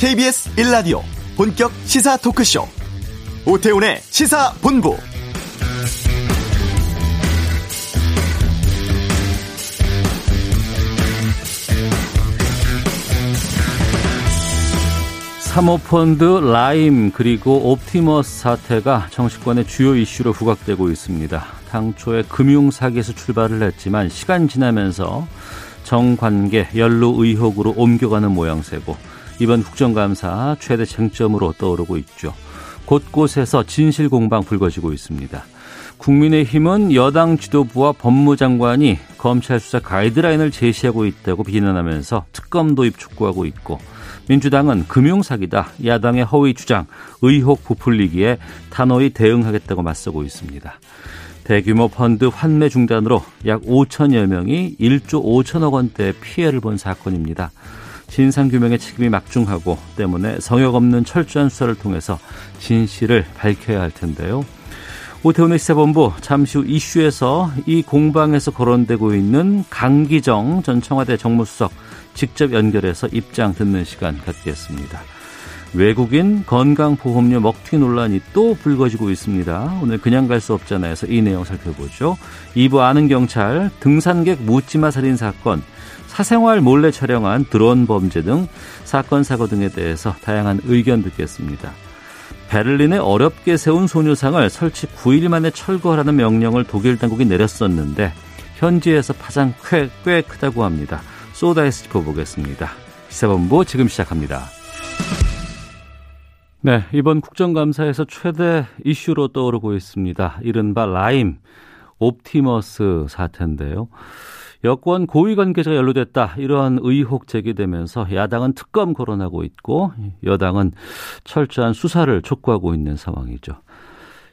KBS 1라디오 본격 시사 토크쇼 오태훈의 시사본부 사모펀드 라임 그리고 옵티머스 사태가 정치권의 주요 이슈로 부각되고 있습니다. 당초에 금융 사기에서 출발을 했지만 시간 지나면서 정관계 연루 의혹으로 옮겨가는 모양새고 이번 국정감사 최대 쟁점으로 떠오르고 있죠. 곳곳에서 진실 공방 불거지고 있습니다. 국민의힘은 여당 지도부와 법무장관이 검찰 수사 가이드라인을 제시하고 있다고 비난하면서 특검 도입 촉구하고 있고 민주당은 금융사기다 야당의 허위 주장 의혹 부풀리기에 단호히 대응하겠다고 맞서고 있습니다. 대규모 펀드 환매 중단으로 약 5천여 명이 1조 5천억 원대 피해를 본 사건입니다. 진상규명의 책임이 막중하고 때문에 성역 없는 철저한 수사를 통해서 진실을 밝혀야 할 텐데요. 오태훈의 시사본부 잠시 후 이슈에서 이 공방에서 거론되고 있는 강기정 전 청와대 정무수석 직접 연결해서 입장 듣는 시간 갖겠습니다. 외국인 건강보험료 먹튀 논란이 또 불거지고 있습니다. 오늘 그냥 갈 수 없잖아요. 해서 이 내용 살펴보죠. 2부 아는 경찰, 등산객 묻지마 살인 사건, 사생활 몰래 촬영한 드론 범죄 등 사건 사고 등에 대해서 다양한 의견 듣겠습니다. 베를린에 어렵게 세운 소녀상을 설치 9일 만에 철거하라는 명령을 독일 당국이 내렸었는데 현지에서 파장 꽤, 꽤 크다고 합니다. 소다에서 짚어보겠습니다. 시사본부 지금 시작합니다. 네, 이번 국정감사에서 최대 이슈로 떠오르고 있습니다. 이른바 라임, 옵티머스 사태인데요. 여권 고위 관계자가 연루됐다 이러한 의혹 제기되면서 야당은 특검 거론하고 있고 여당은 철저한 수사를 촉구하고 있는 상황이죠.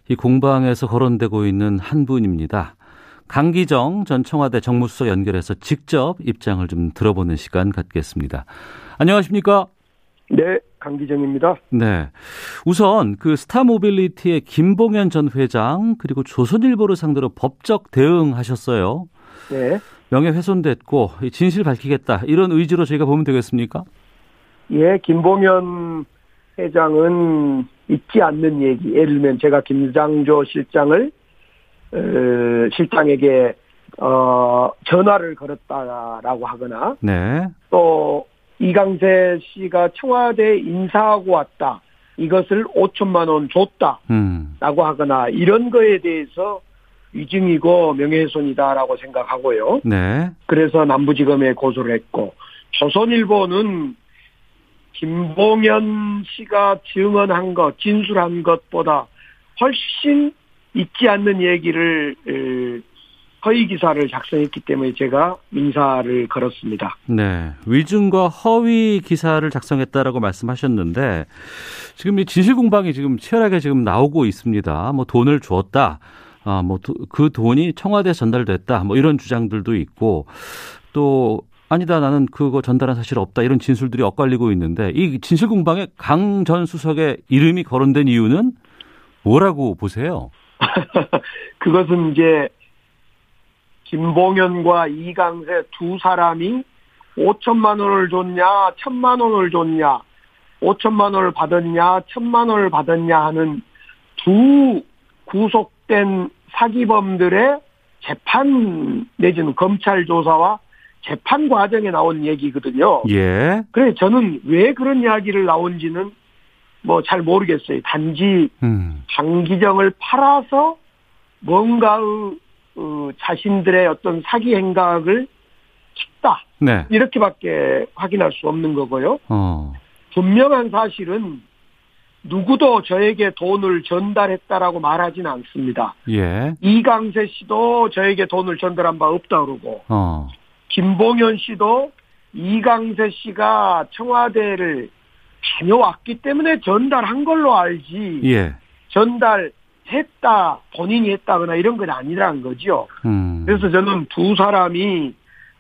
이 공방에서 거론되고 있는 한 분입니다. 강기정 전 청와대 정무수석 연결해서 직접 입장을 좀 들어보는 시간 갖겠습니다. 안녕하십니까? 네, 강기정입니다. 네. 우선 그 스타 모빌리티의 김봉현 전 회장 그리고 조선일보를 상대로 법적 대응하셨어요. 네. 명예 훼손됐고 진실 밝히겠다 이런 의지로 저희가 보면 되겠습니까? 예, 김봉현 회장은 있지 않는 얘기. 예를 들면 제가 김장조 실장을 어, 실장에게 어, 전화를 걸었다라고 하거나 네. 또 이강세 씨가 청와대 인사하고 왔다. 이것을 5천만 원 줬다라고 음. 하거나 이런 거에 대해서 위증이고 명예훼손이다라고 생각하고요. 네. 그래서 남부지검에 고소를 했고 조선일보는 김봉현 씨가 증언한 것, 진술한 것보다 훨씬 있지 않는 얘기를 허위 기사를 작성했기 때문에 제가 민사를 걸었습니다. 네. 위증과 허위 기사를 작성했다라고 말씀하셨는데 지금 이 진실 공방이 지금 치열하게 지금 나오고 있습니다. 뭐 돈을 주었다. 아, 뭐 그 돈이 청와대에 전달됐다. 뭐 이런 주장들도 있고 또 아니다 나는 그거 전달한 사실 없다 이런 진술들이 엇갈리고 있는데 이 진실 공방에 강 전 수석의 이름이 거론된 이유는 뭐라고 보세요? 그것은 이제 김봉현과 이강세 두 사람이 5천만 원을 줬냐, 천만 원을 줬냐, 5천만 원을 받았냐, 천만 원을 받았냐 하는 두 구속된 사기범들의 재판 내지는 검찰 조사와 재판 과정에 나온 얘기거든요. 예. 그래 저는 왜 그런 이야기를 나온지는 뭐 잘 모르겠어요. 단지 음. 장기정을 팔아서 뭔가의 어, 자신들의 어떤 사기 행각을 쳤다. 네. 이렇게밖에 확인할 수 없는 거고요. 어. 분명한 사실은 누구도 저에게 돈을 전달했다라고 말하지는 않습니다. 예. 이강세 씨도 저에게 돈을 전달한 바 없다 그러고 어. 김봉현 씨도 이강세 씨가 청와대를 다녀왔기 때문에 전달한 걸로 알지 예. 전달했다 본인이 했다거나 이런 건 아니라는 거죠. 음. 그래서 저는 두 사람이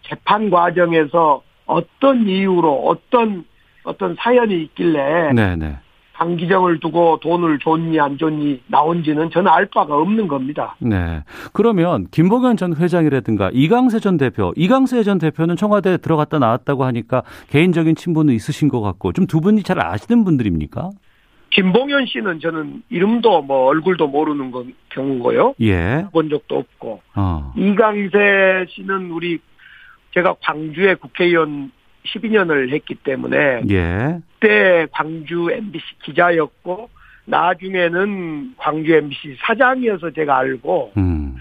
재판 과정에서 어떤 이유로 어떤 어떤 사연이 있길래 네, 네. 강기정을 두고 돈을 줬니 안 줬니 나온지는 저는 알 바가 없는 겁니다. 네. 그러면 김봉현 전 회장이라든가 이강세 전 대표, 이강세 전 대표는 청와대에 들어갔다 나왔다고 하니까 개인적인 친분은 있으신 것 같고 좀 두 분이 잘 아시는 분들입니까? 김봉현 씨는 저는 이름도 뭐 얼굴도 모르는 건 경우고요. 예. 본 적도 없고 어. 이강세 씨는 우리 제가 광주에 국회의원 12년을 했기 때문에 예. 그때 광주 MBC 기자였고 나중에는 광주 MBC 사장이어서 제가 알고 음.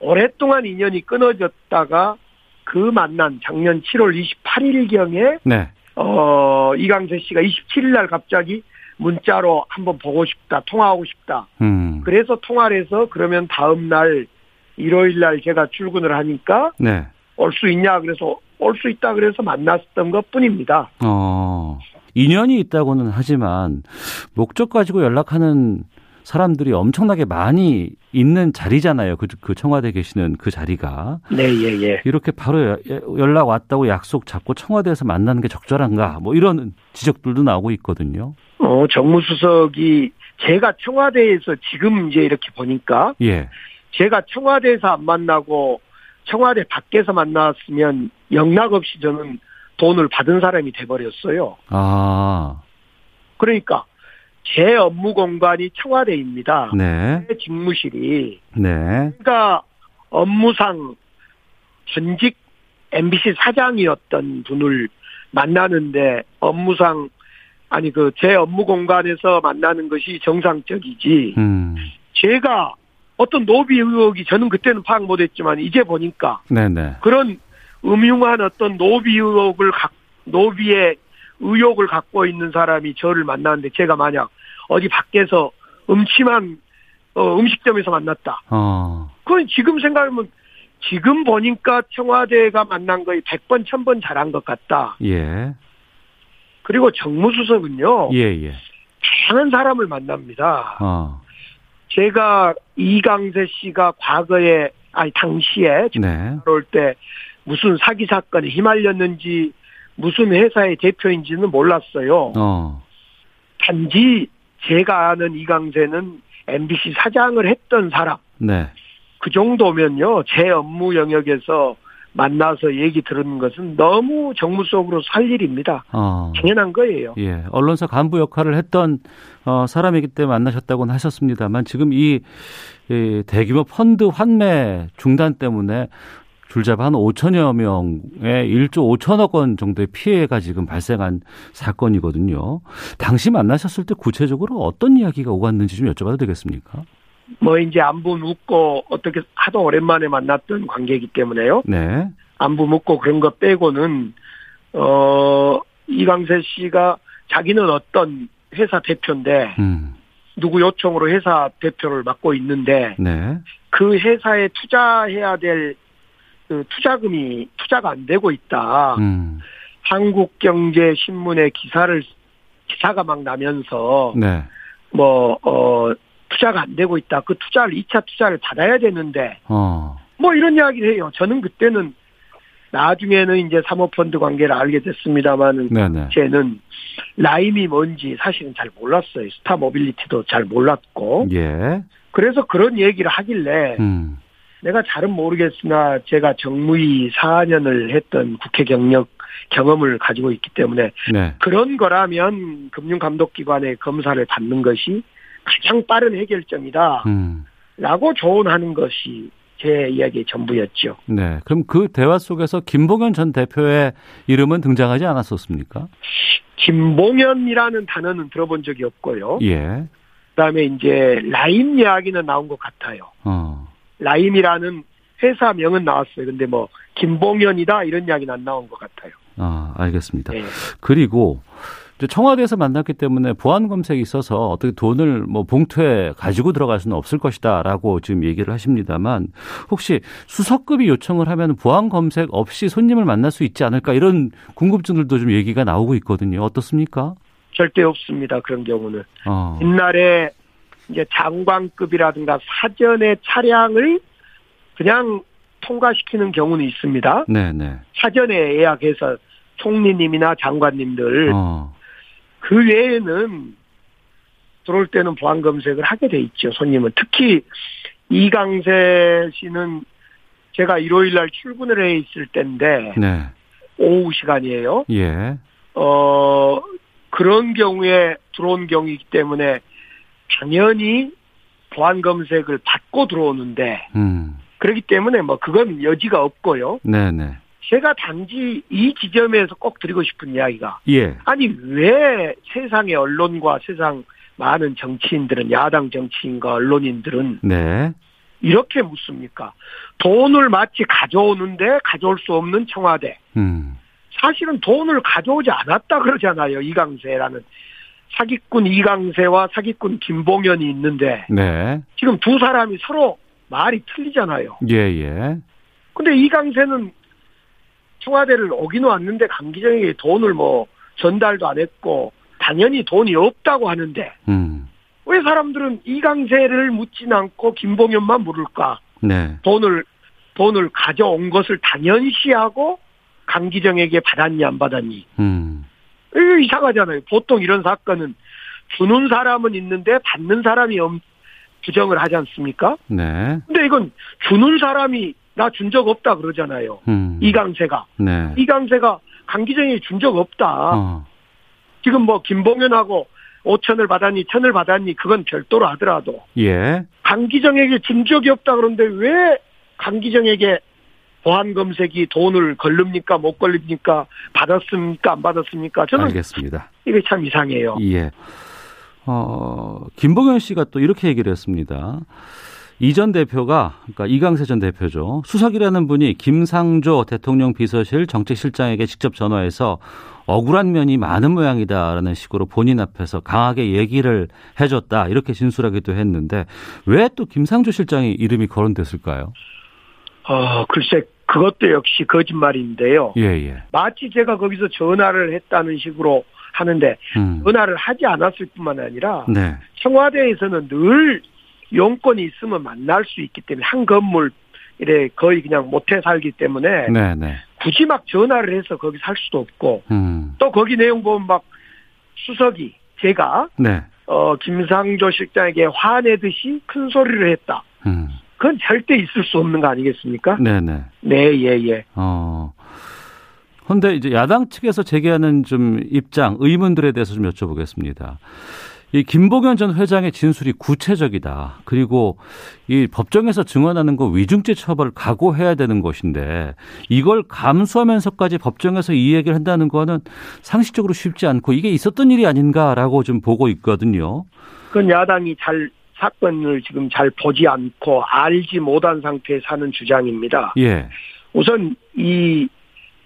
오랫동안 인연이 끊어졌다가 그 만난 작년 7월 28일 경에 네. 어 이강세 씨가 27일 날 갑자기 문자로 한번 보고 싶다 통화하고 싶다 음. 그래서 통화를 해서 그러면 다음 날 일요일 날 제가 출근을 하니까 네. 올수 있냐 그래서 올 수 있다 그래서 만났던 것 뿐입니다. 어. 인연이 있다고는 하지만 목적 가지고 연락하는 사람들이 엄청나게 많이 있는 자리잖아요. 그, 그 청와대 계시는 그 자리가. 네, 예, 예. 이렇게 바로 여- 연락 왔다고 약속 잡고 청와대에서 만나는 게 적절한가? 뭐 이런 지적들도 나오고 있거든요. 어, 정무수석이 제가 청와대에서 지금 이제 이렇게 보니까 예. 제가 청와대에서 안 만나고 청와대 밖에서 만났으면 영락 없이 저는 돈을 받은 사람이 돼버렸어요. 아, 그러니까 제 업무 공간이 청와대입니다. 네. 제 직무실이 네. 그러니까 업무상 전직 MBC 사장이었던 분을 만나는데 업무상 아니 그 제 업무 공간에서 만나는 것이 정상적이지 음. 제가 어떤 노비 의혹이 저는 그때는 파악 못했지만 이제 보니까 네네. 그런 음흉한 어떤 노비 의혹을 갖 노비의 의혹을 갖고 있는 사람이 저를 만났는데 제가 만약 어디 밖에서 음침한 어, 음식점에서 만났다. 어. 그건 지금 생각하면 지금 보니까 청와대가 만난 거에 100번, 1000번 잘한 것 같다. 예. 그리고 정무수석은요, 예, 예. 다양한 사람을 만납니다. 어. 제가 이강세 씨가 과거에, 아니, 당시에 네. 들어올 때 무슨 사기 사건에 휘말렸는지 무슨 회사의 대표인지는 몰랐어요. 어. 단지 제가 아는 이강세는 MBC 사장을 했던 사람. 네. 그 정도면요, 제 업무 영역에서 만나서 얘기 들은 것은 너무 정무 속으로 살 일입니다. 어. 당연한 거예요. 예, 언론사 간부 역할을 했던 어, 사람이기 때문에 만나셨다고는 하셨습니다만 지금 이, 이 대규모 펀드 환매 중단 때문에 줄잡아 한 5천여 명의 1조 5천억 원 정도의 피해가 지금 발생한 사건이거든요. 당시 만나셨을 때 구체적으로 어떤 이야기가 오갔는지 좀 여쭤봐도 되겠습니까? 뭐 이제 안부 묻고 어떻게 하도 오랜만에 만났던 관계이기 때문에요. 네. 안부 묻고 그런 거 빼고는 어 이강세 씨가 자기는 어떤 회사 대표인데 음. 누구 요청으로 회사 대표를 맡고 있는데 네. 그 회사에 투자해야 될 그 투자금이 투자가 안 되고 있다. 음. 한국경제신문에 기사를 기사가 막 나면서 네. 뭐 어 투자가 안 되고 있다. 그 투자를 2차 투자를 받아야 되는데 어. 뭐 이런 이야기를 해요. 저는 그때는 나중에는 이제 사모펀드 관계를 알게 됐습니다만은 네네. 제는 라임이 뭔지 사실은 잘 몰랐어요. 스타 모빌리티도 잘 몰랐고 예. 그래서 그런 얘기를 하길래 음. 내가 잘은 모르겠으나 제가 정무위 4년을 했던 국회 경력 경험을 가지고 있기 때문에 네. 그런 거라면 금융감독기관의 검사를 받는 것이 가장 빠른 해결점이다. 음. 라고 조언하는 것이 제 이야기의 전부였죠. 네. 그럼 그 대화 속에서 김봉현 전 대표의 이름은 등장하지 않았었습니까? 김봉현이라는 단어는 들어본 적이 없고요. 예. 그다음에 이제 라임 이야기는 나온 것 같아요. 어. 라임이라는 회사명은 나왔어요. 근데 뭐 김봉현이다 이런 이야기는 안 나온 것 같아요. 아, 알겠습니다. 네. 그리고 청와대에서 만났기 때문에 보안 검색이 있어서 어떻게 돈을 뭐 봉투에 가지고 들어갈 수는 없을 것이다라고 지금 얘기를 하십니다만 혹시 수석급이 요청을 하면 보안 검색 없이 손님을 만날 수 있지 않을까 이런 궁금증들도 좀 얘기가 나오고 있거든요. 어떻습니까? 절대 없습니다. 그런 경우는. 어. 옛날에 이제 장관급이라든가 사전에 차량을 그냥 통과시키는 경우는 있습니다. 네, 네. 사전에 예약해서 총리님이나 장관님들 어. 그 외에는 들어올 때는 보안 검색을 하게 돼 있죠. 손님은 특히 이강세 씨는 제가 일요일 날 출근을 해 있을 때인데 네. 오후 시간이에요. 예. 어 그런 경우에 들어온 경우이기 때문에 당연히 보안 검색을 받고 들어오는데 음. 그렇기 때문에 뭐 그건 여지가 없고요. 네네. 제가 단지 이 지점에서 꼭 드리고 싶은 이야기가 예. 아니 왜 세상의 언론과 세상 많은 정치인들은 야당 정치인과 언론인들은 네. 이렇게 묻습니까? 돈을 마치 가져오는데 가져올 수 없는 청와대. 음. 사실은 돈을 가져오지 않았다 그러잖아요. 이강세라는 사기꾼 이강세와 사기꾼 김봉현이 있는데 네. 지금 두 사람이 서로 말이 틀리잖아요. 예, 예. 근데 이강세는 청와대를 오긴 왔는데 강기정에게 돈을 뭐 전달도 안 했고 당연히 돈이 없다고 하는데 음. 왜 사람들은 이강세를 묻진 않고 김봉현만 물을까? 네. 돈을 돈을 가져온 것을 당연시하고 강기정에게 받았니 안 받았니? 음. 이상하잖아요. 보통 이런 사건은 주는 사람은 있는데 받는 사람이 엄- 부정을 하지 않습니까? 네. 근데 이건 주는 사람이 나 준 적 없다 그러잖아요. 음. 이강세가 네. 이강세가 강기정이 준 적 없다. 어. 지금 뭐 김봉현하고 5천을 받았니, 천을 받았니, 그건 별도로 하더라도 예. 강기정에게 준 적이 없다 그런데 왜 강기정에게 보안 검색이 돈을 걸릅니까, 못 걸립니까, 받았습니까, 안 받았습니까? 저는 알겠습니다. 이게 참 이상해요. 예. 어, 김봉현 씨가 또 이렇게 얘기를 했습니다. 이전 대표가, 그러니까 이강세 전 대표죠. 수석이라는 분이 김상조 대통령 비서실 정책실장에게 직접 전화해서 억울한 면이 많은 모양이다라는 식으로 본인 앞에서 강하게 얘기를 해줬다. 이렇게 진술하기도 했는데 왜 또 김상조 실장이 이름이 거론됐을까요? 어, 글쎄, 그것도 역시 거짓말인데요. 예, 예. 마치 제가 거기서 전화를 했다는 식으로 하는데, 음. 전화를 하지 않았을 뿐만 아니라, 네. 청와대에서는 늘 용건이 있으면 만날 수 있기 때문에, 한 건물, 이래 거의 그냥 못해 살기 때문에, 네, 네. 굳이 막 전화를 해서 거기 살 수도 없고, 음. 또 거기 내용 보면 막 수석이, 제가, 네. 어, 김상조 실장에게 화내듯이 큰 소리를 했다. 음. 그건 절대 있을 수 없는 거 아니겠습니까? 네, 네. 네, 예, 예. 어. 근데 이제 야당 측에서 제기하는 좀 입장, 의문들에 대해서 좀 여쭤보겠습니다. 이 김봉현 전 회장의 진술이 구체적이다. 그리고 이 법정에서 증언하는 거 위중죄 처벌을 각오해야 되는 것인데 이걸 감수하면서까지 법정에서 이 얘기를 한다는 거는 상식적으로 쉽지 않고 이게 있었던 일이 아닌가라고 좀 보고 있거든요. 그건 야당이 잘 사건을 지금 잘 보지 않고 알지 못한 상태에 사는 주장입니다. 예. 우선 이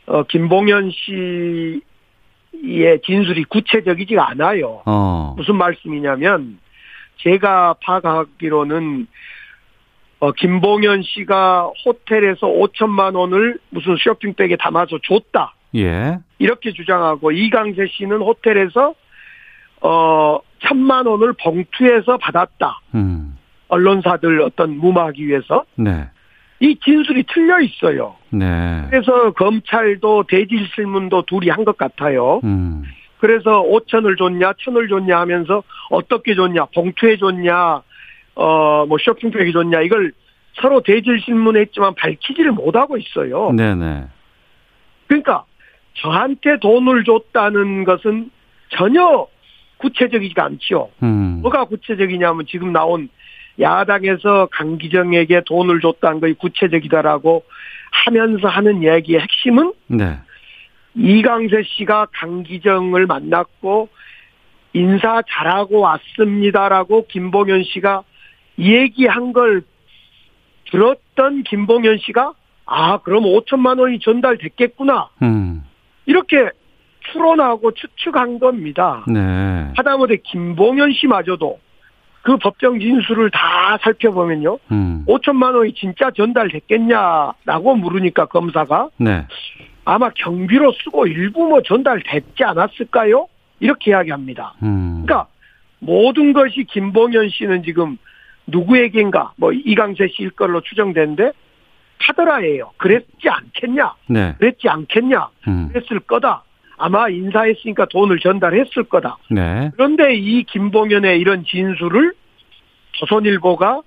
어, 김봉현 씨 의 진술이 구체적이지가 않아요. 어. 무슨 말씀이냐면 제가 파악하기로는 어, 김봉현 씨가 호텔에서 5천만 원을 무슨 쇼핑백에 담아서 줬다. 예. 이렇게 주장하고 이강세 씨는 호텔에서 어 천만 원을 봉투에서 받았다. 음. 언론사들 어떤 무마하기 위해서 네. 이 진술이 틀려 있어요. 네. 그래서 검찰도 대질 실문도 둘이 한 것 같아요. 음. 그래서 5천을 줬냐, 천을 줬냐 하면서 어떻게 줬냐, 봉투에 줬냐, 어, 뭐 쇼핑백에 줬냐, 이걸 서로 대질 실문했지만 밝히지를 못하고 있어요. 네네. 그러니까 저한테 돈을 줬다는 것은 전혀 구체적이지가 않죠. 음. 뭐가 구체적이냐면 지금 나온 야당에서 강기정에게 돈을 줬다는 것이 구체적이다라고 하면서 하는 얘기의 핵심은 네. 이강세 씨가 강기정을 만났고 인사 잘하고 왔습니다라고 김봉현 씨가 얘기한 걸 들었던 김봉현 씨가 아 그럼 5천만 원이 전달됐겠구나 음. 이렇게 추론하고 추측한 겁니다. 네. 하다못해 김봉현 씨마저도 그 법정 진술을 다 살펴보면요. 음. 5천만 원이 진짜 전달됐겠냐라고 물으니까 검사가 네. 아마 경비로 쓰고 일부 뭐 전달됐지 않았을까요? 이렇게 이야기합니다. 음. 그러니까 모든 것이 김봉현 씨는 지금 누구에겐가 뭐 이강세 씨일 걸로 추정되는데 카더라예요. 그랬지 않겠냐? 네. 그랬지 않겠냐? 음. 그랬을 거다. 아마 인사했으니까 돈을 전달했을 거다. 네. 그런데 이 김봉현의 이런 진술을 조선일보가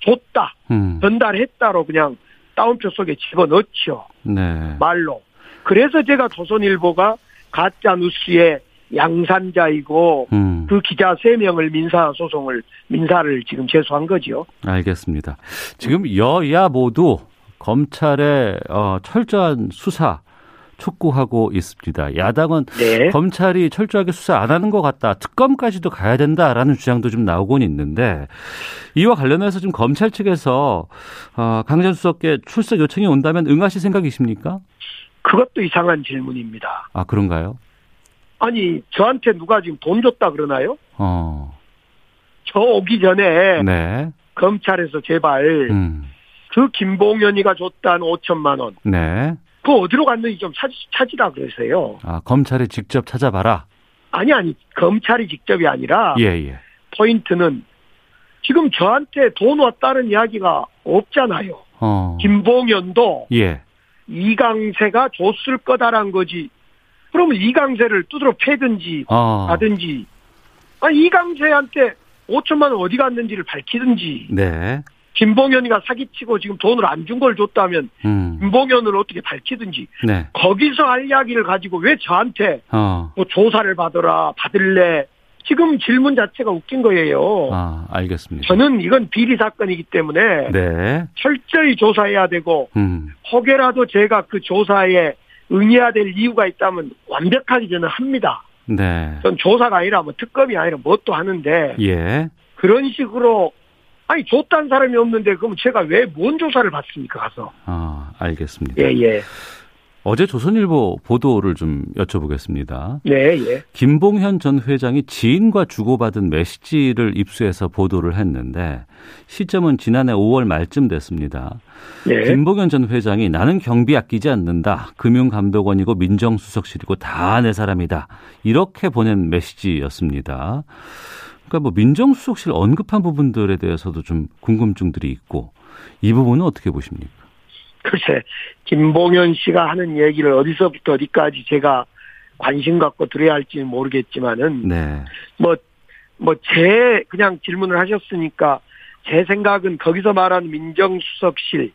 줬다, 음. 전달했다로 그냥 따옴표 속에 집어넣죠. 네. 말로. 그래서 제가 조선일보가 가짜 뉴스의 양산자이고 음. 그 기자 세 명을 민사 소송을 민사를 지금 제소한 거지요. 알겠습니다. 지금 여야 모두 검찰의 어, 철저한 수사 촉구하고 있습니다. 야당은 네. 검찰이 철저하게 수사 안 하는 것 같다. 특검까지도 가야 된다라는 주장도 좀 나오곤 있는데 이와 관련해서 좀 검찰 측에서 어, 강전 수석께 출석 요청이 온다면 응하실 생각이십니까? 그것도 이상한 질문입니다. 아 그런가요? 아니 저한테 누가 지금 돈 줬다 그러나요? 어, 저 오기 전에 네, 검찰에서 제발 음, 그 김봉현이가 줬다는 5천만 원. 네. 그 어디로 갔는지 좀 찾, 찾으라 그러세요. 아 검찰에 직접 찾아봐라. 아니 아니 검찰이 직접이 아니라 예, 예. 포인트는 지금 저한테 돈 왔다는 이야기가 없잖아요. 어, 김봉현도 예. 이강세가 줬을 거다란 거지. 그러면 이강세를 두드러 패든지 어, 하든지. 아 이강세한테 5천만 원 어디 갔는지를 밝히든지. 네. 김봉현이가 사기치고 지금 돈을 안 준 걸 줬다면 음, 김봉현을 어떻게 밝히든지. 네. 거기서 할 이야기를 가지고 왜 저한테 어, 뭐 조사를 받으라 받을래 지금 질문 자체가 웃긴 거예요. 아, 알겠습니다. 저는 이건 비리 사건이기 때문에 네. 철저히 조사해야 되고 음, 혹여라도 제가 그 조사에 응해야 될 이유가 있다면 완벽하게 저는 합니다. 네. 전 조사가 아니라 뭐 특검이 아니라 뭣도 하는데 예. 그런 식으로 아니 줬다는 사람이 없는데 그럼 제가 왜 뭔 조사를 받습니까 가서 아, 알겠습니다. 예예 어제 조선일보 보도를 좀 여쭤보겠습니다. 네 예. 김봉현 전 회장이 지인과 주고받은 메시지를 입수해서 보도를 했는데 시점은 지난해 5월 말쯤 됐습니다. 예. 김봉현 전 회장이 나는 경비 아끼지 않는다. 금융감독원이고 민정수석실이고 다 내 사람이다. 이렇게 보낸 메시지였습니다. 그러니까 뭐 민정수석실 언급한 부분들에 대해서도 좀 궁금증들이 있고 이 부분은 어떻게 보십니까? 글쎄, 김봉현 씨가 하는 얘기를 어디서부터 어디까지 제가 관심 갖고 들어야 할지는 모르겠지만은, 네. 뭐, 뭐, 제, 그냥 질문을 하셨으니까, 제 생각은 거기서 말하는 민정수석실,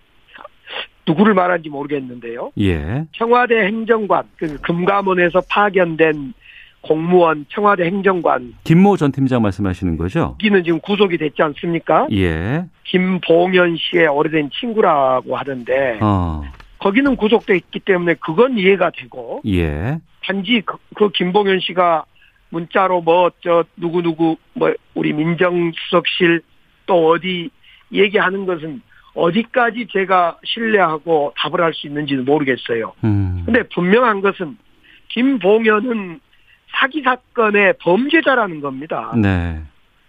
누구를 말하는지 모르겠는데요. 예. 청와대 행정관, 그 금감원에서 파견된 공무원, 청와대 행정관, 김모 전 팀장 말씀하시는 거죠? 여기는 지금 구속이 됐지 않습니까? 예. 김봉현 씨의 오래된 친구라고 하던데, 어. 거기는 구속돼 있기 때문에 그건 이해가 되고 예. 단지 그, 그 김봉현 씨가 문자로 뭐 저 누구 누구 뭐 우리 민정수석실 또 어디 얘기하는 것은 어디까지 제가 신뢰하고 답을 할 수 있는지는 모르겠어요. 음. 근데 분명한 것은 김봉현은 사기 사건의 범죄자라는 겁니다. 네.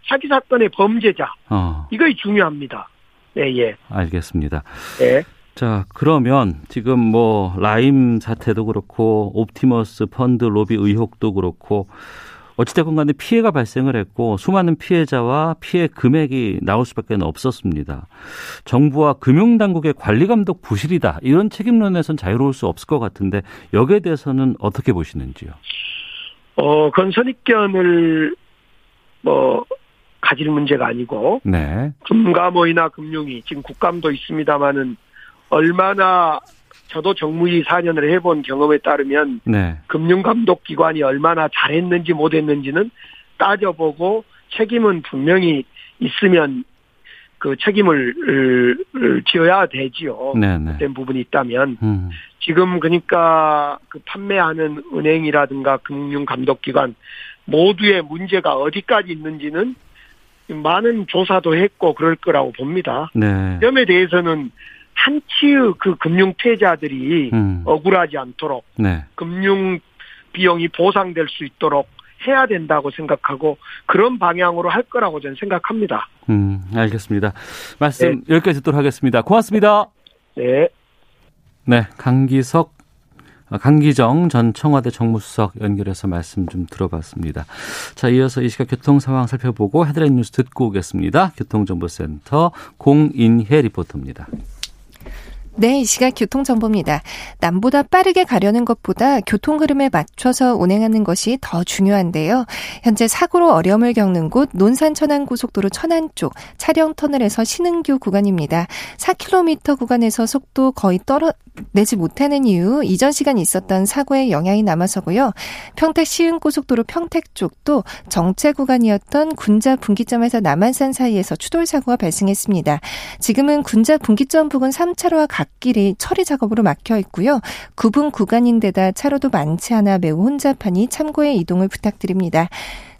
사기 사건의 범죄자 어. 이것이 중요합니다. 네, 예, 알겠습니다. 예. 자, 그러면 지금 뭐 라임 사태도 그렇고 옵티머스 펀드 로비 의혹도 그렇고 어찌됐건 간에 피해가 발생을 했고 수많은 피해자와 피해 금액이 나올 수밖에 없었습니다. 정부와 금융당국의 관리 감독 부실이다. 이런 책임론에선 자유로울 수 없을 것 같은데 여기에 대해서는 어떻게 보시는지요? 어, 그건 선입견을 뭐 가질 문제가 아니고 네. 금감원이나 금융위 지금 국감도 있습니다마는 얼마나 저도 정무위 4년을 해본 경험에 따르면 네. 금융감독기관이 얼마나 잘했는지 못했는지는 따져보고 책임은 분명히 있으면 그 책임을 으, 지어야 되지요. 네, 네. 된 부분이 있다면 음. 지금 그러니까 그 판매하는 은행이라든가 금융감독기관 모두의 문제가 어디까지 있는지는 많은 조사도 했고 그럴 거라고 봅니다. 네. 점에 대해서는 한치의 그 금융 피해자들이 음. 억울하지 않도록 네. 금융 비용이 보상될 수 있도록 해야 된다고 생각하고 그런 방향으로 할 거라고 저는 생각합니다. 음, 알겠습니다. 말씀 여기까지 듣도록 하겠습니다. 고맙습니다. 네. 네, 강기석, 아, 강기정 전 청와대 정무수석 연결해서 말씀 좀 들어봤습니다. 자, 이어서 이 시각 교통 상황 살펴보고 헤드라인 뉴스 듣고 오겠습니다. 교통정보센터 공인혜 리포터입니다. 네, 이 시각 교통정보입니다. 남보다 빠르게 가려는 것보다 교통 흐름에 맞춰서 운행하는 것이 더 중요한데요. 현재 사고로 어려움을 겪는 곳 논산 천안 고속도로 천안 쪽 차량 터널에서 신흥교 구간입니다. 4km 구간에서 속도 거의 떨어 내지 못하는 이유 이전 시간 있었던 사고의 영향이 남아서고요. 평택 시흥 고속도로 평택 쪽도 정체 구간이었던 군자 분기점에서 남한산 사이에서 추돌 사고가 발생했습니다. 지금은 군자 분기점 부근 3차로와 갓길이 처리 작업으로 막혀 있고요. 구분 구간인데다 차로도 많지 않아 매우 혼잡하니 참고의 이동을 부탁드립니다.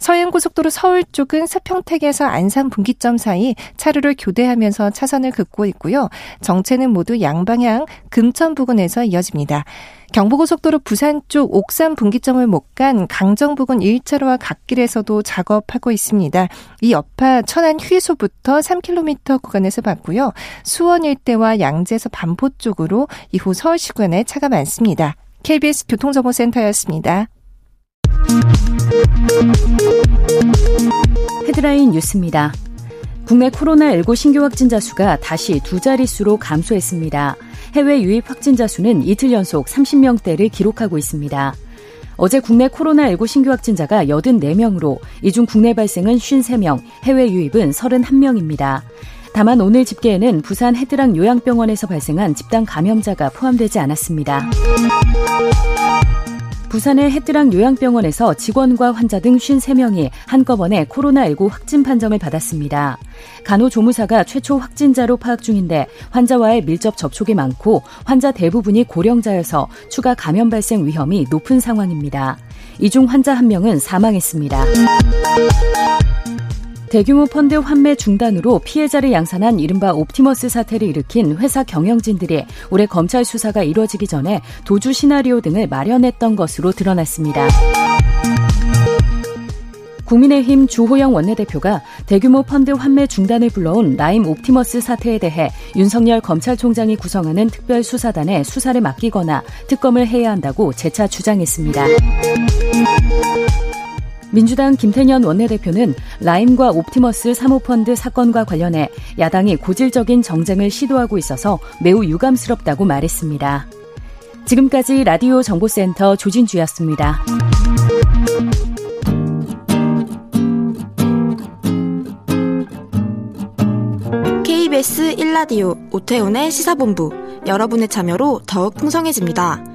서해안고속도로 서울 쪽은 서평택에서 안산 분기점 사이 차로를 교대하면서 차선을 긋고 있고요. 정체는 모두 양방향 금천 부근에서 이어집니다. 경부고속도로 부산 쪽 옥산 분기점을 못 간 강정 부근 1차로와 갓길에서도 작업하고 있습니다. 이 여파 천안 휴게소부터 3km 구간에서 봤고요. 수원 일대와 양재에서 반포 쪽으로 이후 서울시구간에 차가 많습니다. KBS 교통정보센터였습니다. 헤드라인 뉴스입니다. 국내 코로나19 신규 확진자 수가 다시 두 자릿수로 감소했습니다. 해외 유입 확진자 수는 이틀 연속 30명대를 기록하고 있습니다. 어제 국내 코로나19 신규 확진자가 84명으로 이중 국내 발생은 53명, 해외 유입은 31명입니다. 다만 오늘 집계에는 부산 해뜨락 요양병원에서 발생한 집단 감염자가 포함되지 않았습니다. 부산의 해뜨락 요양병원에서 직원과 환자 등 53명이 한꺼번에 코로나19 확진 판정을 받았습니다. 간호조무사가 최초 확진자로 파악 중인데 환자와의 밀접 접촉이 많고 환자 대부분이 고령자여서 추가 감염 발생 위험이 높은 상황입니다. 이 중 환자 한 명은 사망했습니다. 대규모 펀드 환매 중단으로 피해자를 양산한 이른바 옵티머스 사태를 일으킨 회사 경영진들이 올해 검찰 수사가 이루어지기 전에 도주 시나리오 등을 마련했던 것으로 드러났습니다. 국민의힘 주호영 원내대표가 대규모 펀드 환매 중단을 불러온 라임 옵티머스 사태에 대해 윤석열 검찰총장이 구성하는 특별수사단에 수사를 맡기거나 특검을 해야 한다고 재차 주장했습니다. 민주당 김태년 원내대표는 라임과 옵티머스 사모펀드 사건과 관련해 야당이 고질적인 정쟁을 시도하고 있어서 매우 유감스럽다고 말했습니다. 지금까지 라디오 정보센터 조진주였습니다. KBS 1라디오 오태훈의 시사본부 여러분의 참여로 더욱 풍성해집니다.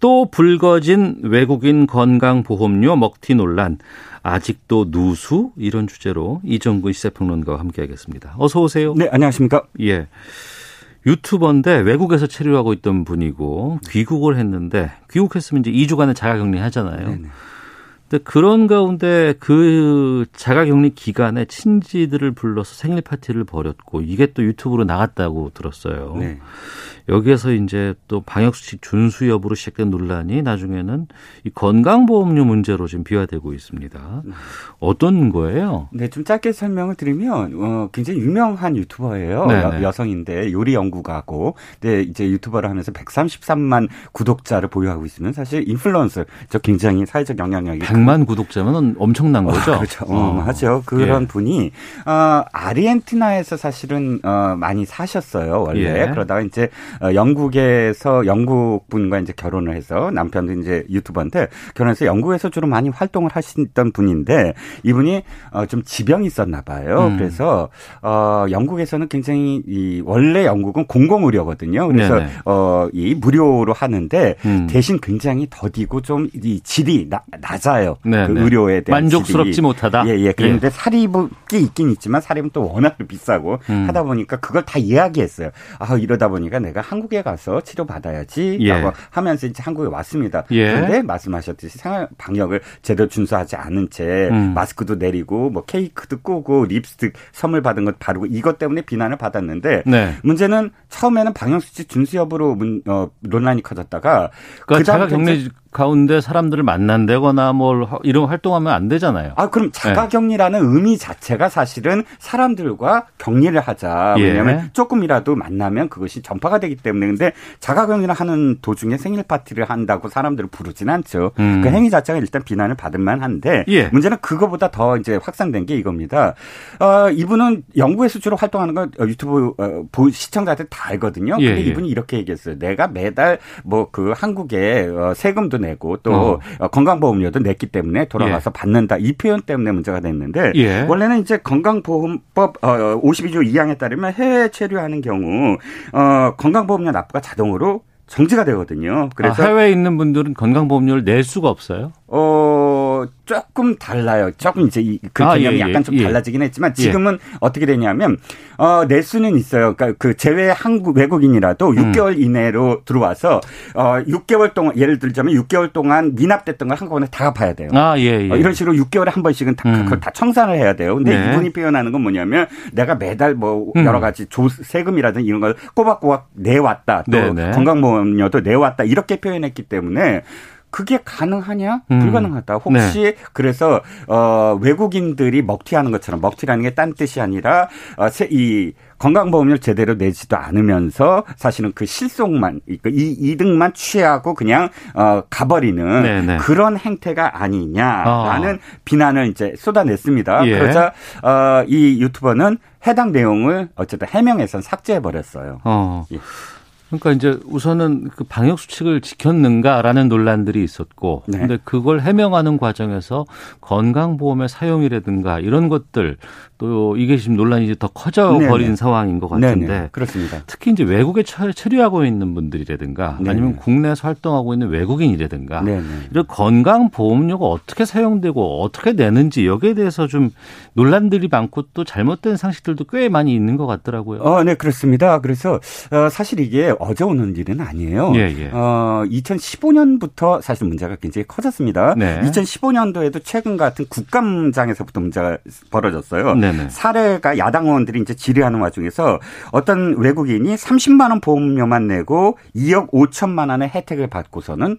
또 불거진 외국인 건강보험료 먹튀 논란. 아직도 누수? 이런 주제로 이정근 시세평론가와 함께하겠습니다. 어서 오세요. 네, 안녕하십니까? 예. 유튜버인데 외국에서 체류하고 있던 분이고 귀국을 했는데 귀국했으면 이제 2주간의 자가격리 하잖아요. 네네. 근데 그런 가운데 그 자가격리 기간에 친지들을 불러서 생일 파티를 벌였고 이게 또 유튜브로 나갔다고 들었어요. 네. 여기에서 이제 또 방역수칙 준수 여부로 시작된 논란이 나중에는 이 건강보험료 문제로 지금 비화되고 있습니다. 어떤 거예요? 네, 좀 짧게 설명을 드리면 어, 굉장히 유명한 유튜버예요. 여, 여성인데 요리 연구가고, 네, 이제 유튜버를 하면서 133만 구독자를 보유하고 있으면 사실 인플루언서, 저 굉장히 사회적 영향력이 100만 구독자면 엄청난 거죠. 어, 그렇죠. 어. 하죠. 그런 예. 분이 어, 아르헨티나에서 사실은 어, 많이 사셨어요 원래. 예. 그러다가 이제 어, 영국에서 영국 분과 이제 결혼을 해서 남편도 이제 유튜버인데 결혼해서 영국에서 주로 많이 활동을 하시던 분인데 이분이 어, 좀 지병이 있었나 봐요. 음. 그래서 어, 영국에서는 굉장히 이 원래 영국은 공공 의료거든요. 그래서 어, 이 무료로 하는데 음. 대신 굉장히 더디고 좀 이 질이 나, 낮아요. 그 의료에 대한 만족스럽지 질이. 못하다. 예, 예. 그런데 예. 사립이 있긴 있지만 사립은 또 워낙 비싸고 음. 하다 보니까 그걸 다 이야기했어요. 아 이러다 보니까 내가 한국에 가서 치료 받아야지라고 예. 하면서 이제 한국에 왔습니다. 예. 그런데 말씀하셨듯이 생활 방역을 제대로 준수하지 않은 채 음. 마스크도 내리고 뭐 케이크도 끄고 립스틱 선물 받은 것 바르고 이것 때문에 비난을 받았는데 네. 문제는 처음에는 방역 수칙 준수 여부로 문, 어, 논란이 커졌다가 그러니까 자가 격리 가운데 사람들을 만난다거나 뭘 이런 활동하면 안 되잖아요. 아 그럼 자가 격리라는 네. 의미 자체가 사실은 사람들과 격리를 하자. 예. 왜냐하면 예. 조금이라도 만나면 그것이 전파가 되기 때문에 근데 자가 격리를 하는 도중에 생일 파티를 한다고 사람들을 부르진 않죠. 음. 그 행위 자체가 일단 비난을 받을 만한데 예. 문제는 그거보다 더 이제 확산된 게 이겁니다. 어, 이분은 영국에서 주로 활동하는 건 유튜브 어, 시청자들 다 알거든요. 예, 근데 예. 이분이 이렇게 얘기했어요. 내가 매달 뭐 그 한국에 어, 세금도 내고 또 어. 어. 건강보험료도 냈기 때문에 돌아가서 예. 받는다. 이 표현 때문에 문제가 됐는데 예. 원래는 이제 건강보험법 어, 52조 2항에 따르면 해외 체류하는 경우 어, 건강보험료 납부가 자동으로 정지가 되거든요. 그래서 아, 해외에 있는 분들은 건강보험료를 낼 수가 없어요? 어, 조금 달라요. 조금 이제 그 아, 개념이 예, 예, 약간 좀 예. 달라지긴 했지만 지금은 예. 어떻게 되냐면 어, 낼 수는 있어요. 그러니까 그 제외 한국 외국인이라도 음. 6개월 이내로 들어와서 어, 6개월 동안 예를 들자면 6개월 동안 미납됐던 걸 한꺼번에 다 갚아야 돼요. 아, 예, 예. 어, 이런 식으로 6개월에 한 번씩은 다, 음. 그걸 다 청산을 해야 돼요. 근데 네. 이분이 표현하는 건 뭐냐면 내가 매달 뭐 음. 여러 가지 조, 세금이라든 이런 걸 꼬박꼬박 내왔다. 또 네, 네. 건강보험료도 내왔다. 이렇게 표현했기 때문에 그게 가능하냐? 음. 불가능하다. 혹시 네. 그래서 어 외국인들이 먹튀하는 것처럼 먹튀라는 게 딴 뜻이 아니라 어이 건강보험료 제대로 내지도 않으면서 사실은 그 실속만 이 이득만 취하고 그냥 어 가버리는 네네. 네. 그런 행태가 아니냐라는 어. 비난을 이제 쏟아냈습니다. 예. 그러자 어이 유튜버는 해당 내용을 어쨌든 해명해서 삭제해 버렸어요. 어. 예. 그러니까 이제 우선은 그 방역 수칙을 지켰는가라는 논란들이 있었고, 네. 근데 그걸 해명하는 과정에서 건강보험의 사용이라든가 이런 것들 또 이게 지금 논란이 이제 더 커져 버린 상황인 것 같은데, 네네. 그렇습니다. 특히 이제 외국에 체류하고 있는 분들이라든가 네네. 아니면 국내에서 활동하고 있는 외국인이라든가 네네. 이런 건강보험료가 어떻게 사용되고 어떻게 내는지 여기에 대해서 좀 논란들이 많고 또 잘못된 상식들도 꽤 많이 있는 것 같더라고요. 어, 네 그렇습니다. 그래서 어, 사실 이게 어제 오는 일은 아니에요. 예, 예. 어, 2015년부터 사실 문제가 굉장히 커졌습니다. 네. 2015년도에도 최근 같은 국감장에서부터 문제가 벌어졌어요. 네네. 사례가 야당 의원들이 이제 질의하는 와중에서 어떤 외국인이 30만 원 보험료만 내고 2억 5천만 원의 혜택을 받고서는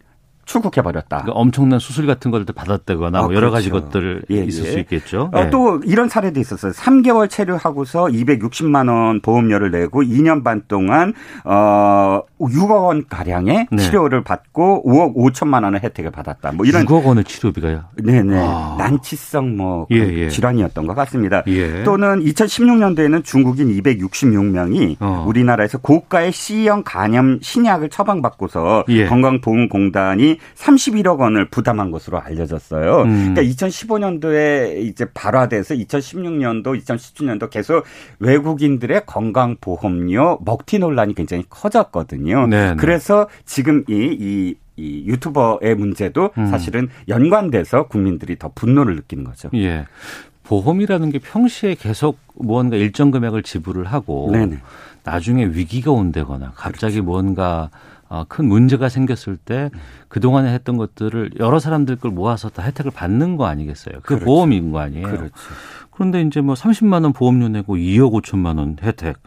출국해 버렸다. 그러니까 엄청난 수술 같은 걸 받았다거나 아, 뭐 여러 그렇죠. 가지 것들 예, 있을 예. 수 있겠죠. 어, 네. 또 이런 사례도 있었어요. 3개월 체류하고서 260만 원 보험료를 내고 2년 반 동안 어 6억 원 가량의 네. 치료를 받고 5억 5천만 원의 혜택을 받았다. 뭐 이런 6억 원의 치료비가요? 네네. 아. 난치성 뭐 예, 예. 질환이었던 것 같습니다. 예. 또는 2016년도에는 중국인 266명이 어. 우리나라에서 고가의 C형 간염 신약을 처방받고서 예. 건강보험공단이 31억 원을 부담한 것으로 알려졌어요. 음. 그러니까 2015년도에 이제 발화돼서 2016년도, 2017년도 계속 외국인들의 건강보험료 먹튀 논란이 굉장히 커졌거든요. 네네. 네. 그래서 지금 이, 이, 이 유튜버의 문제도 음. 사실은 연관돼서 국민들이 더 분노를 느끼는 거죠. 예. 보험이라는 게 평시에 계속 무언가 일정 금액을 지불을 하고 네네. 나중에 위기가 온다거나 갑자기 그렇죠. 뭔가 어, 큰 문제가 생겼을 때 그동안에 했던 것들을 여러 사람들 걸 모아서 다 혜택을 받는 거 아니겠어요? 그 그렇죠. 보험인 거 아니에요? 그렇죠. 그런데 이제 뭐 30만 원 보험료 내고 2억 5천만 원 혜택.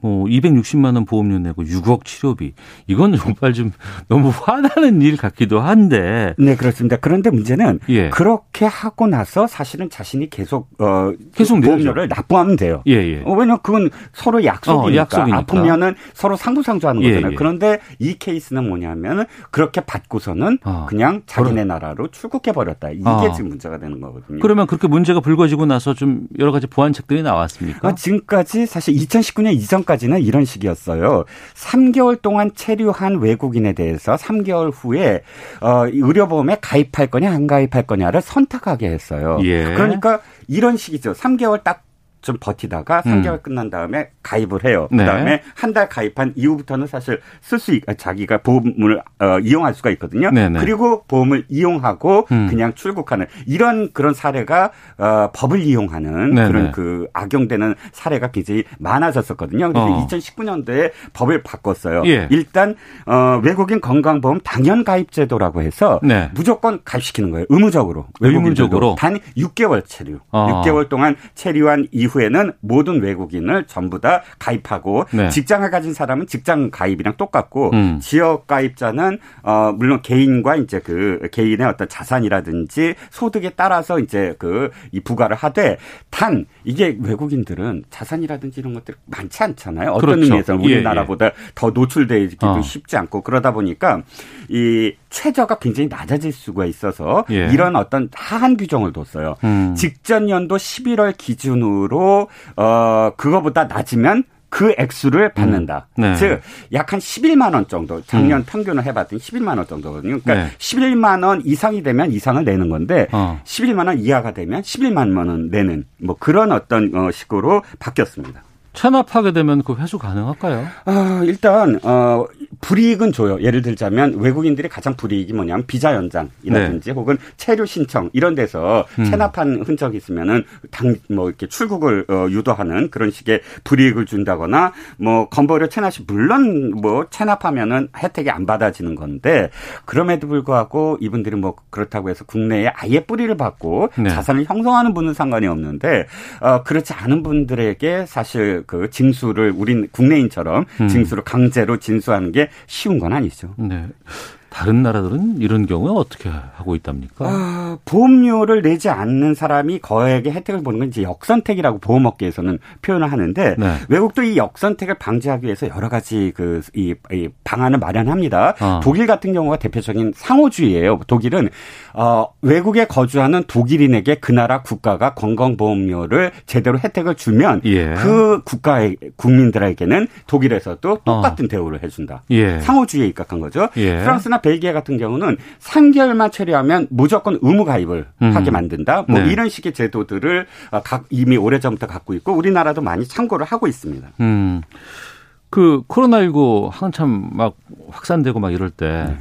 뭐 260만 원 보험료 내고 6억 치료비. 이건 정말 좀 너무 화나는 일 같기도 한데. 네, 그렇습니다. 그런데 문제는 예. 그렇게 하고 나서 사실은 자신이 계속 어 계속 보험료를 납부하면 돼요. 예, 예. 어, 왜냐면 그건 서로 약속이니까, 어, 약속이니까. 아프면은 서로 상부상조하는 예, 거잖아요. 예. 그런데 이 케이스는 뭐냐면 그렇게 받고서는 어. 그냥 자기네 그럼. 나라로 출국해 버렸다. 이게 어. 지금 문제가 되는 거거든요. 그러면 그렇게 문제가 불거지고 나서 좀 여러 가지 보완책들이 나왔습니까? 아, 지금까지 사실 2019년 이전 전까지는 이런 식이었어요. 3개월 동안 체류한 외국인에 대해서 3개월 후에 어, 의료보험에 가입할 거냐 안 가입할 거냐를 선택하게 했어요. 예. 그러니까 이런 식이죠. 3개월 딱 좀 버티다가 3개월 음. 끝난 다음에 가입을 해요. 네. 그다음에 한달 가입한 이후부터는 사실 쓸 수 자기가 보험을 어, 이용할 수가 있거든요. 네네. 네. 그리고 보험을 이용하고 음. 그냥 출국하는 이런 그런 사례가 어, 법을 이용하는 네네. 그런 네. 그 악용되는 사례가 굉장히 많아졌었거든요. 그래서 어. 2019년도에 법을 바꿨어요. 예. 일단 어, 외국인 건강보험 당연 가입 제도라고 해서 네. 무조건 가입시키는 거예요. 의무적으로. 의무적으로 단 6개월 체류. 어. 6개월 동안 체류한 이후 이후에는 모든 외국인을 전부 다 가입하고 네. 직장을 가진 사람은 직장 가입이랑 똑같고 음. 지역 가입자는 어 물론 개인과 이제 그 개인의 어떤 자산이라든지 소득에 따라서 이제 그 이 부과를 하되 단 이게 외국인들은 자산이라든지 이런 것들 많지 않잖아요. 어떤 그렇죠. 의미에서는 우리나라보다 예, 예. 더 노출되기도 어. 쉽지 않고 그러다 보니까 이 최저가 굉장히 낮아질 수가 있어서 예. 이런 어떤 하한 규정을 뒀어요. 음. 직전 연도 11월 기준으로 어 그거보다 낮으면 그 액수를 받는다. 음. 네. 즉, 약 한 11만 원 정도, 작년 음. 평균을 해봤더니 11만 원 정도거든요. 그러니까 네. 11만 원 이상이 되면 이상을 내는 건데, 어. 11만 원 이하가 되면 11만 원은 내는, 뭐 그런 어떤 어, 식으로 바뀌었습니다. 체납하게 되면 그 회수 가능할까요? 아, 일단 어 불이익은 줘요. 예를 들자면 외국인들이 가장 불이익이 뭐냐면 비자 연장이라든지 네. 혹은 체류 신청 이런 데서 음. 체납한 흔적이 있으면은 당 뭐 이렇게 출국을 어, 유도하는 그런 식의 불이익을 준다거나 뭐 건보료 체납시 물론 뭐 체납하면은 혜택이 안 받아지는 건데 그럼에도 불구하고 이분들이 뭐 그렇다고 해서 국내에 아예 뿌리를 받고 네. 자산을 형성하는 분은 상관이 없는데 어 그렇지 않은 분들에게 사실 그 징수를 우린 국내인처럼 음. 징수를 강제로 진수하는 게 쉬운 건 아니죠. 네. 다른 나라들은 이런 경우에 어떻게 하고 있답니까? 아, 보험료를 내지 않는 사람이 거액의 혜택을 보는 건 이제 역선택이라고 보험업계에서는 표현을 하는데 네. 외국도 이 역선택을 방지하기 위해서 여러 가지 그이 이 방안을 마련합니다. 어. 독일 같은 경우가 대표적인 상호주의예요. 독일은 어, 외국에 거주하는 독일인에게 그 나라 국가가 건강보험료를 제대로 혜택을 주면 예. 그 국가의 국민들에게는 독일에서도 똑같은 어. 대우를 해준다. 예. 상호주의에 입각한 거죠. 예. 프랑스나 벨기에 같은 경우는 3개월만 체류하면 무조건 의무 가입을 음. 하게 만든다. 뭐 네. 이런 식의 제도들을 어, 이미 오래전부터 갖고 있고 우리나라도 많이 참고를 하고 있습니다. 음. 그 코로나19 한참 막 확산되고 막 이럴 때 네.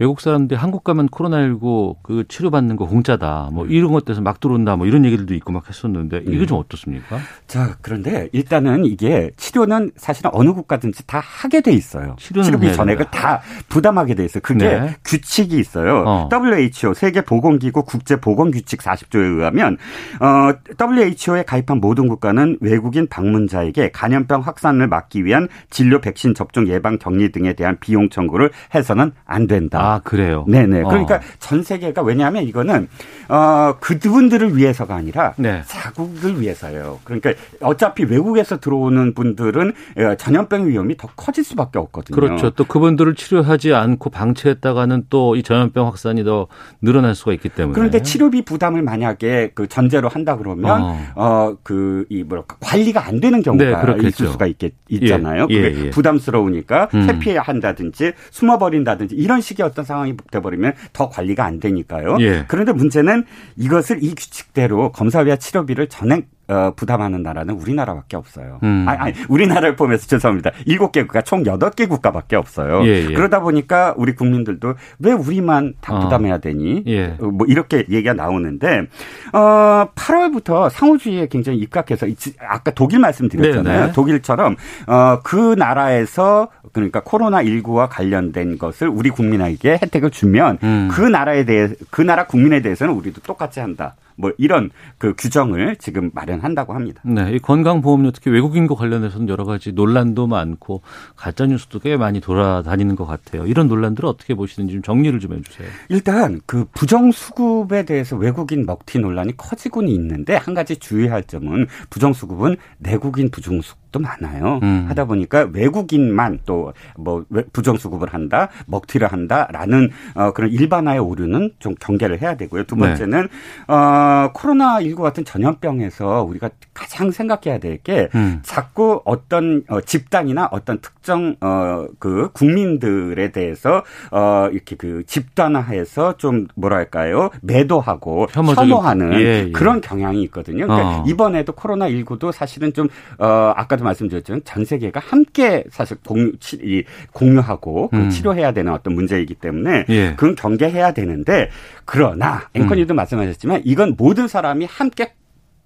외국 사람들이 한국 가면 코로나19 그 치료받는 거 공짜다. 뭐 음. 이런 것들에서 막 들어온다. 뭐 이런 얘기들도 있고 막 했었는데 이게 음. 좀 어떻습니까? 자, 그런데 일단은 이게 치료는 사실은 어느 국가든지 다 하게 돼 있어요. 치료비 전액을 다 부담하게 돼 있어요. 그게 네. 규칙이 있어요. 어. WHO 세계 보건기구 국제 보건 규칙 40조에 의하면 어 WHO에 가입한 모든 국가는 외국인 방문자에게 감염병 확산을 막기 위한 진료 백신 접종 예방 격리 등에 대한 비용 청구를 해서는 안 된다. 아, 그래요? 네네. 어. 그러니까 전 세계가 왜냐하면 이거는, 어, 그분들을 위해서가 아니라 네. 자국을 위해서예요. 그러니까 어차피 외국에서 들어오는 분들은 어, 전염병 위험이 더 커질 수밖에 없거든요. 그렇죠. 또 그분들을 치료하지 않고 방치했다가는 또 이 전염병 확산이 더 늘어날 수가 있기 때문에. 그런데 치료비 부담을 만약에 그 전제로 한다 그러면, 어, 어 그, 이, 뭐랄까, 관리가 안 되는 경우가 네, 있을 수가 있겠, 있잖아요. 예, 그게 예. 부담스러우니까 음. 회피한다든지 숨어버린다든지 이런 식의 어떤 상황이 돼버리면 더 관리가 안 되니까요. 예. 그런데 문제는 이것을 이 규칙대로 검사비와 치료비를 전액 어, 부담하는 나라는 우리나라밖에 없어요. 음. 아니, 아니, 우리나라를 포함해서 죄송합니다. 일곱 개 국가, 총 여덟 개 국가밖에 없어요. 예, 예. 그러다 보니까 우리 국민들도 왜 우리만 다 어. 부담해야 되니? 예. 어, 뭐 이렇게 얘기가 나오는데, 어, 8월부터 상호주의에 굉장히 입각해서, 아까 독일 말씀드렸잖아요. 네네. 독일처럼, 어, 그 나라에서 그러니까 코로나 19와 관련된 것을 우리 국민에게 혜택을 주면 음. 그 나라에 대해, 그 나라 국민에 대해서는 우리도 똑같이 한다. 뭐 이런 그 규정을 지금 마련한다고 합니다. 네, 이 건강보험료 특히 외국인과 관련해서는 여러 가지 논란도 많고 가짜 뉴스도 꽤 많이 돌아다니는 것 같아요. 이런 논란들을 어떻게 보시는지 좀 정리를 좀 해주세요. 일단 그 부정 수급에 대해서 외국인 먹튀 논란이 커지고는 있는데 한 가지 주의할 점은 부정 수급은 내국인 부정 수급 도 많아요. 음. 하다 보니까 외국인만 또 뭐 부정수급을 한다, 먹튀를 한다라는 어 그런 일반화의 오류는 좀 경계를 해야 되고요. 두 번째는 네. 어 코로나 19 같은 전염병에서 우리가 가장 생각해야 될게 음. 자꾸 어떤 어 집단이나 어떤 특정 어 그 국민들에 대해서 어 이렇게 그 집단화해서 좀 뭐랄까요 매도하고 혐오하는 예, 예. 그런 경향이 있거든요. 그러니까 어. 이번에도 코로나 19도 사실은 좀 어 아까 아까도 말씀드렸지만 전 세계가 함께 사실 공유, 이, 공유하고 그 음. 치료해야 되는 어떤 문제이기 때문에 예. 그건 경계해야 되는데 그러나 앵커님도 음. 말씀하셨지만 이건 모든 사람이 함께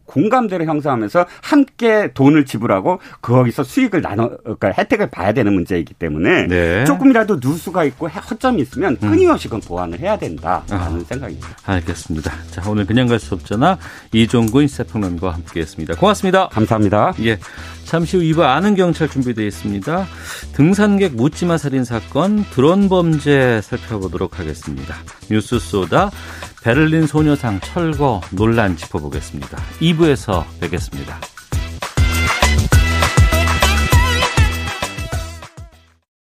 공감대를 형성하면서 함께 돈을 지불하고 거기서 수익을 나눠 그러니까 혜택을 봐야 되는 문제이기 때문에 네. 조금이라도 누수가 있고 허점이 있으면 음. 끊임없이 그건 보완을 해야 된다라는 아, 생각입니다. 알겠습니다. 자 오늘 그냥 갈 수 없잖아 이종근 시사평론가와 함께했습니다. 고맙습니다. 감사합니다. 예. 잠시 후 2부 아는 경찰 준비되어 있습니다. 등산객 묻지마 살인 사건 드론 범죄 살펴보도록 하겠습니다. 뉴스 쏘다 베를린 소녀상 철거 논란 짚어보겠습니다. 2부에서 뵙겠습니다.